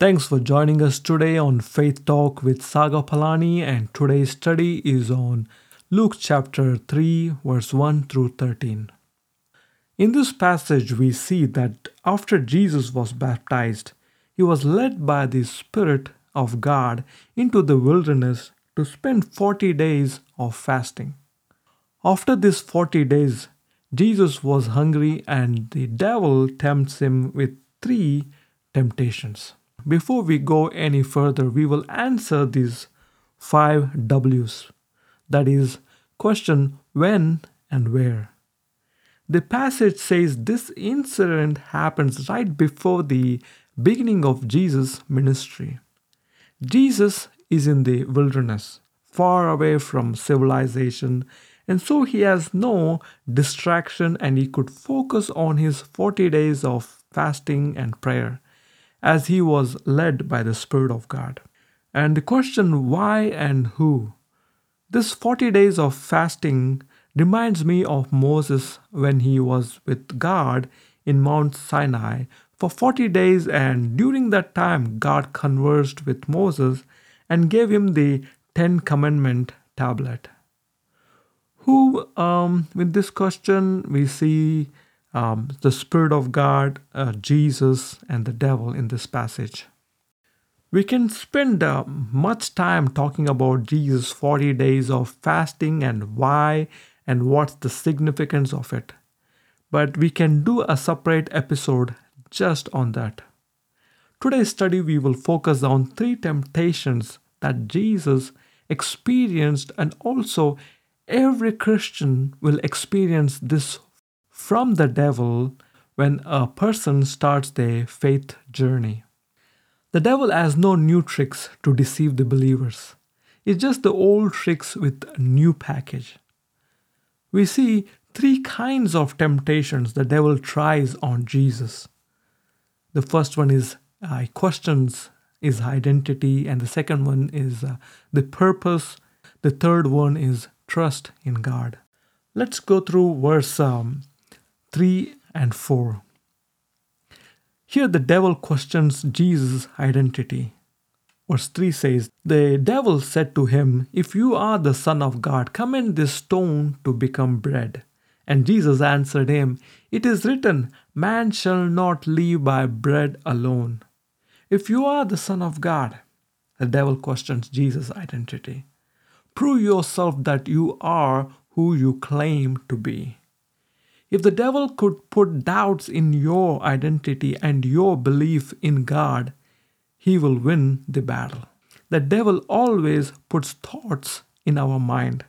Thanks for joining us today on Faith Talk with Saga Palani, and today's study is on Luke chapter 3, verse 1 through 13. In this passage, we see that after Jesus was baptized, he was led by the Spirit of God into the wilderness to spend 40 days of fasting. After these 40 days, Jesus was hungry and the devil tempts him with three temptations. Before we go any further, we will answer these five W's. That is, question when and where. The passage says this incident happens right before the beginning of Jesus' ministry. Jesus is in the wilderness, far away from civilization, and so he has no distraction and he could focus on his 40 days of fasting and prayer as he was led by the Spirit of God. And the question why and who. This 40 days of fasting reminds me of Moses when he was with God in Mount Sinai for 40 days, and during that time, God conversed with Moses and gave him the Ten Commandment tablet. Who, um, with this question, we see um, the Spirit of God, uh, Jesus, and the devil in this passage. We can spend uh, much time talking about Jesus' 40 days of fasting and why and what's the significance of it. But we can do a separate episode just on that. Today's study, we will focus on three temptations that Jesus experienced, and also every Christian will experience this from the devil when a person starts their faith journey. The devil has no new tricks to deceive the believers. It's just the old tricks with new package. We see three kinds of temptations the devil tries on Jesus. The first one is uh, questions his identity, and the second one is uh, the purpose. The third one is trust in God. Let's go through verse um, 3 and 4. Here the devil questions Jesus' identity. Verse 3 says, The devil said to him, If you are the Son of God, command this stone to become bread. And Jesus answered him, It is written, Man shall not live by bread alone. If you are the Son of God, the devil questions Jesus' identity. Prove yourself that you are who you claim to be. If the devil could put doubts in your identity and your belief in God, he will win the battle. The devil always puts thoughts in our mind.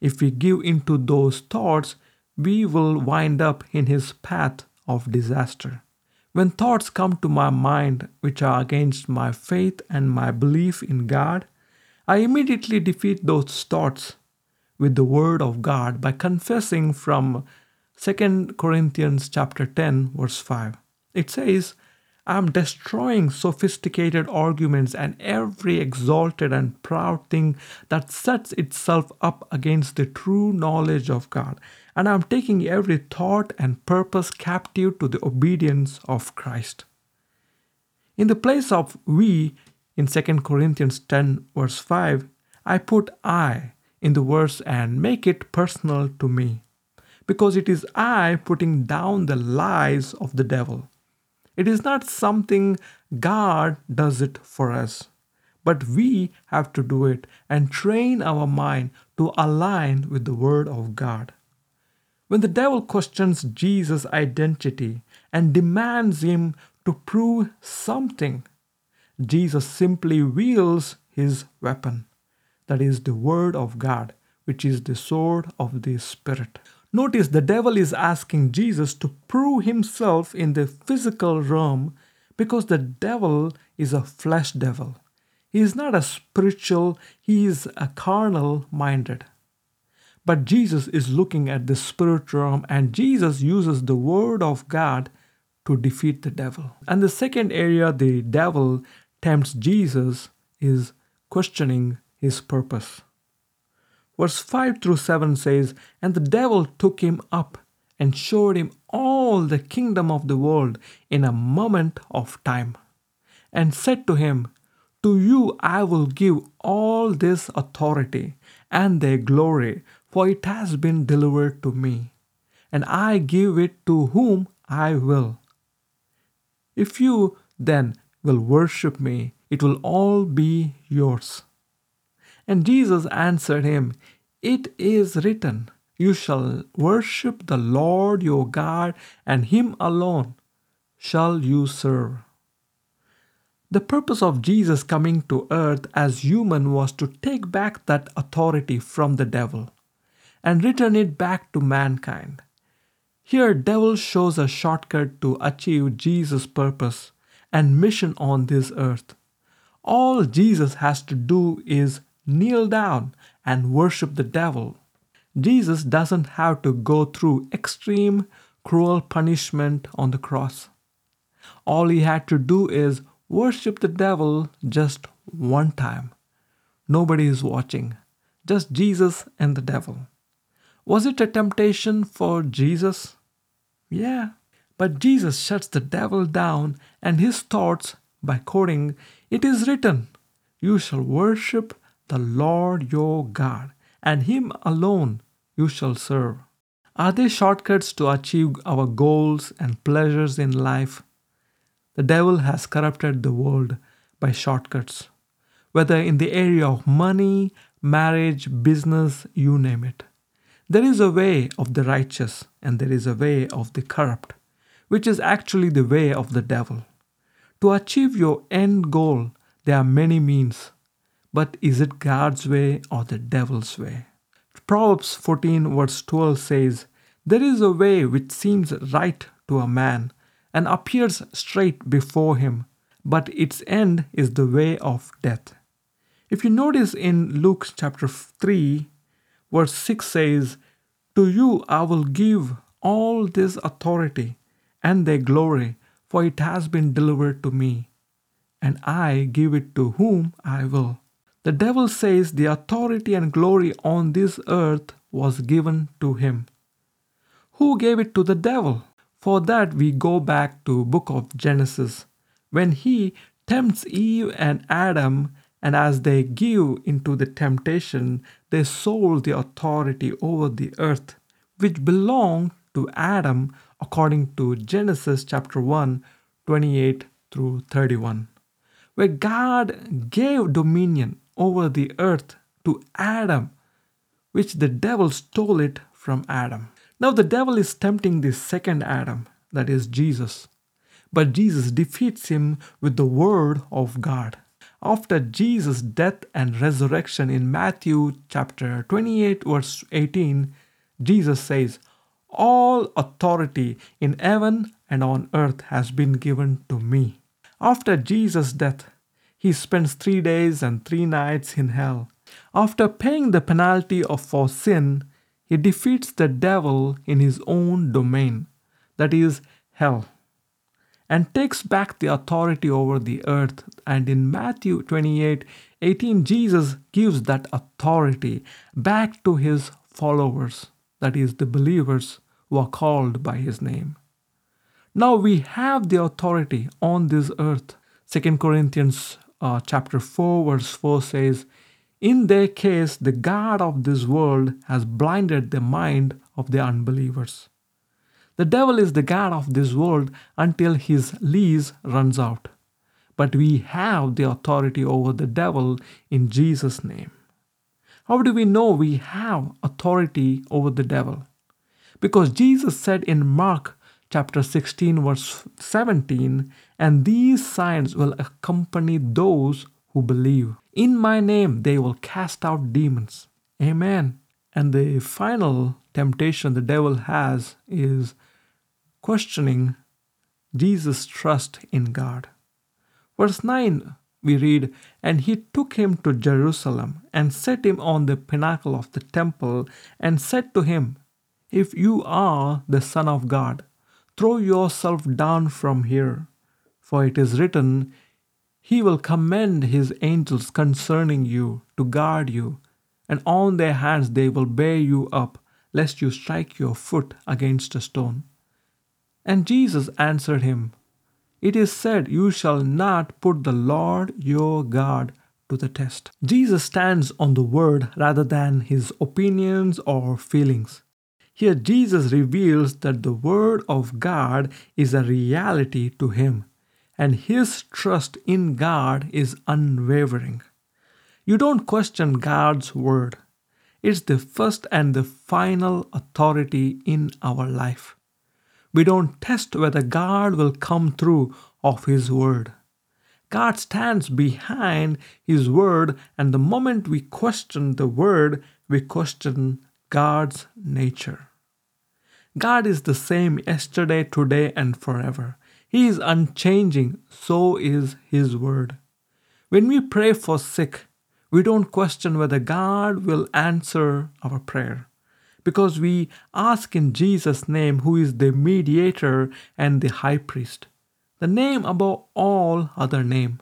If we give into those thoughts, we will wind up in his path of disaster. When thoughts come to my mind which are against my faith and my belief in God, I immediately defeat those thoughts with the word of God by confessing from 2 Corinthians chapter 10 verse 5. It says, I am destroying sophisticated arguments and every exalted and proud thing that sets itself up against the true knowledge of God. And I am taking every thought and purpose captive to the obedience of Christ. In the place of we in 2 Corinthians 10, verse 5, I put I in the verse and make it personal to me because it is I putting down the lies of the devil. It is not something God does it for us, but we have to do it and train our mind to align with the Word of God. When the devil questions Jesus' identity and demands him to prove something, Jesus simply wields his weapon, that is the Word of God, which is the sword of the Spirit. Notice the devil is asking Jesus to prove himself in the physical realm because the devil is a flesh devil. He is not a spiritual, he is a carnal minded. But Jesus is looking at the spirit realm and Jesus uses the word of God to defeat the devil. And the second area the devil tempts Jesus is questioning his purpose. Verse 5 through 7 says, And the devil took him up and showed him all the kingdom of the world in a moment of time. and said to him, To you I will give all this authority and their glory, for it has been delivered to me, and I give it to whom I will. If you then will worship me, it will all be yours. And Jesus answered him, It is written, You shall worship the Lord your God, and him alone shall you serve. The purpose of Jesus coming to earth as human was to take back that authority from the devil and return it back to mankind. Here devil shows a shortcut to achieve Jesus' purpose and mission on this earth. All Jesus has to do is kneel down and worship the devil. Jesus doesn't have to go through extreme, cruel punishment on the cross. All he had to do is worship the devil just one time. Nobody is watching, just Jesus and the devil. Was it a temptation for Jesus? Yeah, but Jesus shuts the devil down and his thoughts by quoting, It is written, You shall worship the Lord your God, and him alone you shall serve. Are there shortcuts to achieve our goals and pleasures in life? The devil has corrupted the world by shortcuts, whether in the area of money, marriage, business, you name it. There is a way of the righteous and there is a way of the corrupt, which is actually the way of the devil. To achieve your end goal, there are many means, but is it God's way or the devil's way? Proverbs 14, verse 12 says, There is a way which seems right to a man and appears straight before him, but its end is the way of death. If you notice in Luke chapter 3, verse 6 says, To you I will give all this authority and their glory, for it has been delivered to me, and I give it to whom I will. The devil says the authority and glory on this earth was given to him. Who gave it to the devil? For that we go back to book of Genesis when he tempts Eve and Adam and as they give into the temptation, they sold the authority over the earth, which belonged to Adam according to Genesis chapter 1, 28 through 31, where God gave dominion over the earth to Adam, which the devil stole it from Adam. Now the devil is tempting the second Adam, that is Jesus. But Jesus defeats him with the word of God after Jesus' death and resurrection in Matthew chapter 28, verse 18, Jesus says, All authority in heaven and on earth has been given to me. After Jesus' death, he spends three days and three nights in hell. After paying the penalty of for sin, he defeats the devil in his own domain, that is, hell and takes back the authority over the earth. And in Matthew 28 18, Jesus gives that authority back to his followers, that is, the believers who are called by his name. Now we have the authority on this earth. 2 Corinthians uh, chapter 4 verse 4 says, In their case, the God of this world has blinded the mind of the unbelievers the devil is the God of this world until his lease runs out. But we have the authority over the devil in Jesus' name. How do we know we have authority over the devil? Because Jesus said in Mark chapter 16, verse 17, and these signs will accompany those who believe. In my name they will cast out demons. Amen. And the final temptation the devil has is questioning Jesus' trust in God. Verse 9 we read, And he took him to Jerusalem and set him on the pinnacle of the temple and said to him, If you are the Son of God, throw yourself down from here, for it is written, He will command His angels concerning you to guard you, and on their hands they will bear you up, lest you strike your foot against a stone. And Jesus answered him, It is said, You shall not put the Lord your God to the test. Jesus stands on the word rather than his opinions or feelings. Here, Jesus reveals that the word of God is a reality to him, and his trust in God is unwavering. You don't question God's word. It's the first and the final authority in our life. We don't test whether God will come through of His word. God stands behind His word, and the moment we question the word, we question God's nature. God is the same yesterday, today, and forever. He is unchanging, so is His word. When we pray for sick, we don't question whether God will answer our prayer because we ask in Jesus' name, who is the mediator and the high priest, the name above all other name.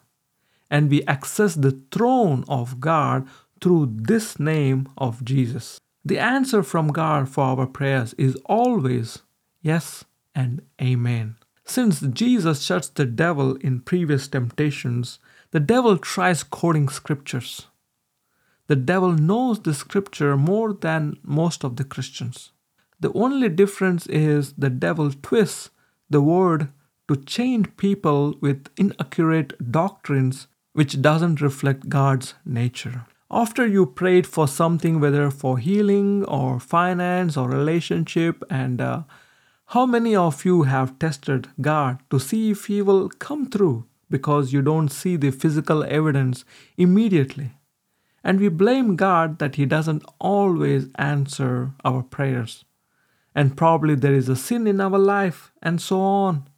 And we access the throne of God through this name of Jesus. The answer from God for our prayers is always yes and amen. Since Jesus shuts the devil in previous temptations, the devil tries quoting scriptures. The devil knows the scripture more than most of the Christians. The only difference is the devil twists the word to chain people with inaccurate doctrines which doesn't reflect God's nature. After you prayed for something, whether for healing or finance or relationship, and uh, how many of you have tested God to see if He will come through because you don't see the physical evidence immediately? And we blame God that He doesn't always answer our prayers. And probably there is a sin in our life, and so on.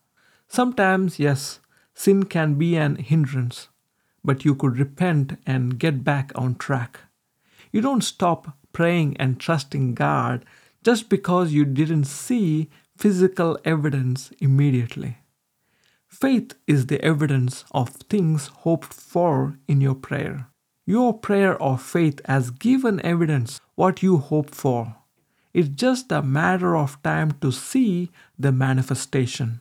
Sometimes, yes, sin can be an hindrance, but you could repent and get back on track. You don't stop praying and trusting God just because you didn't see physical evidence immediately. Faith is the evidence of things hoped for in your prayer. Your prayer of faith has given evidence what you hope for. It's just a matter of time to see the manifestation.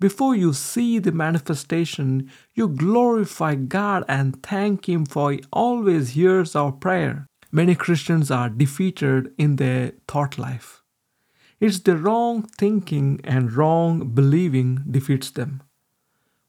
Before you see the manifestation, you glorify God and thank Him for He always hears our prayer. Many Christians are defeated in their thought life. It's the wrong thinking and wrong believing defeats them.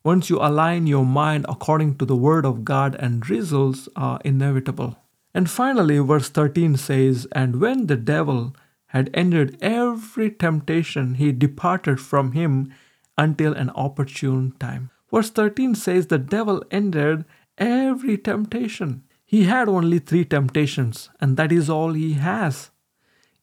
Once you align your mind according to the word of God, and results are inevitable. And finally, verse 13 says, And when the devil had ended every temptation, he departed from him until an opportune time. Verse 13 says, The devil ended every temptation. He had only three temptations, and that is all he has.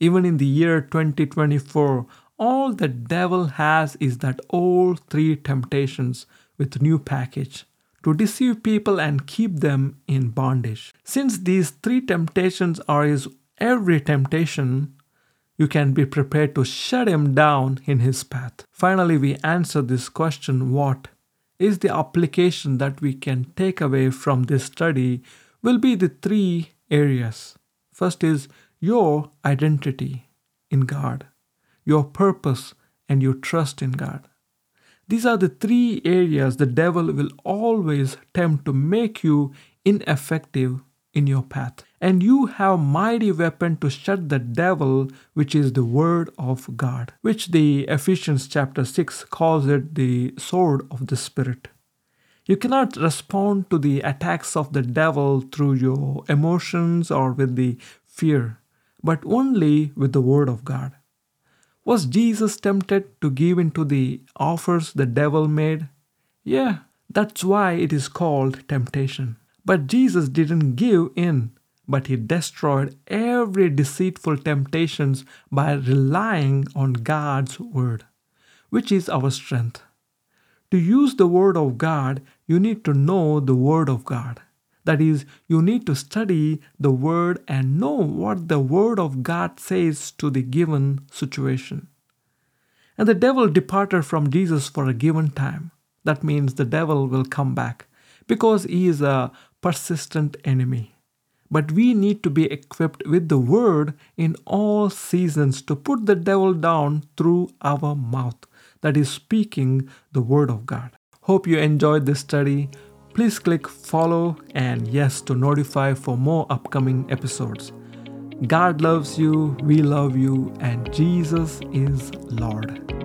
Even in the year 2024, all the devil has is that old three temptations with new package to deceive people and keep them in bondage. Since these three temptations are his every temptation, you can be prepared to shut him down in his path. Finally, we answer this question what is the application that we can take away from this study will be the three areas. First is your identity in God, your purpose, and your trust in God. These are the three areas the devil will always tempt to make you ineffective in your path. And you have mighty weapon to shut the devil, which is the word of God, which the Ephesians chapter 6 calls it the sword of the spirit. You cannot respond to the attacks of the devil through your emotions or with the fear, but only with the word of God. Was Jesus tempted to give in to the offers the devil made? Yeah, that's why it is called temptation. But Jesus didn't give in, but he destroyed every deceitful temptations by relying on God's word, which is our strength. To use the word of God, you need to know the word of God. That is, you need to study the Word and know what the Word of God says to the given situation. And the devil departed from Jesus for a given time. That means the devil will come back because he is a persistent enemy. But we need to be equipped with the word in all seasons to put the devil down through our mouth, that is, speaking the word of God. Hope you enjoyed this study. Please click follow and yes to notify for more upcoming episodes. God loves you, we love you, and Jesus is Lord.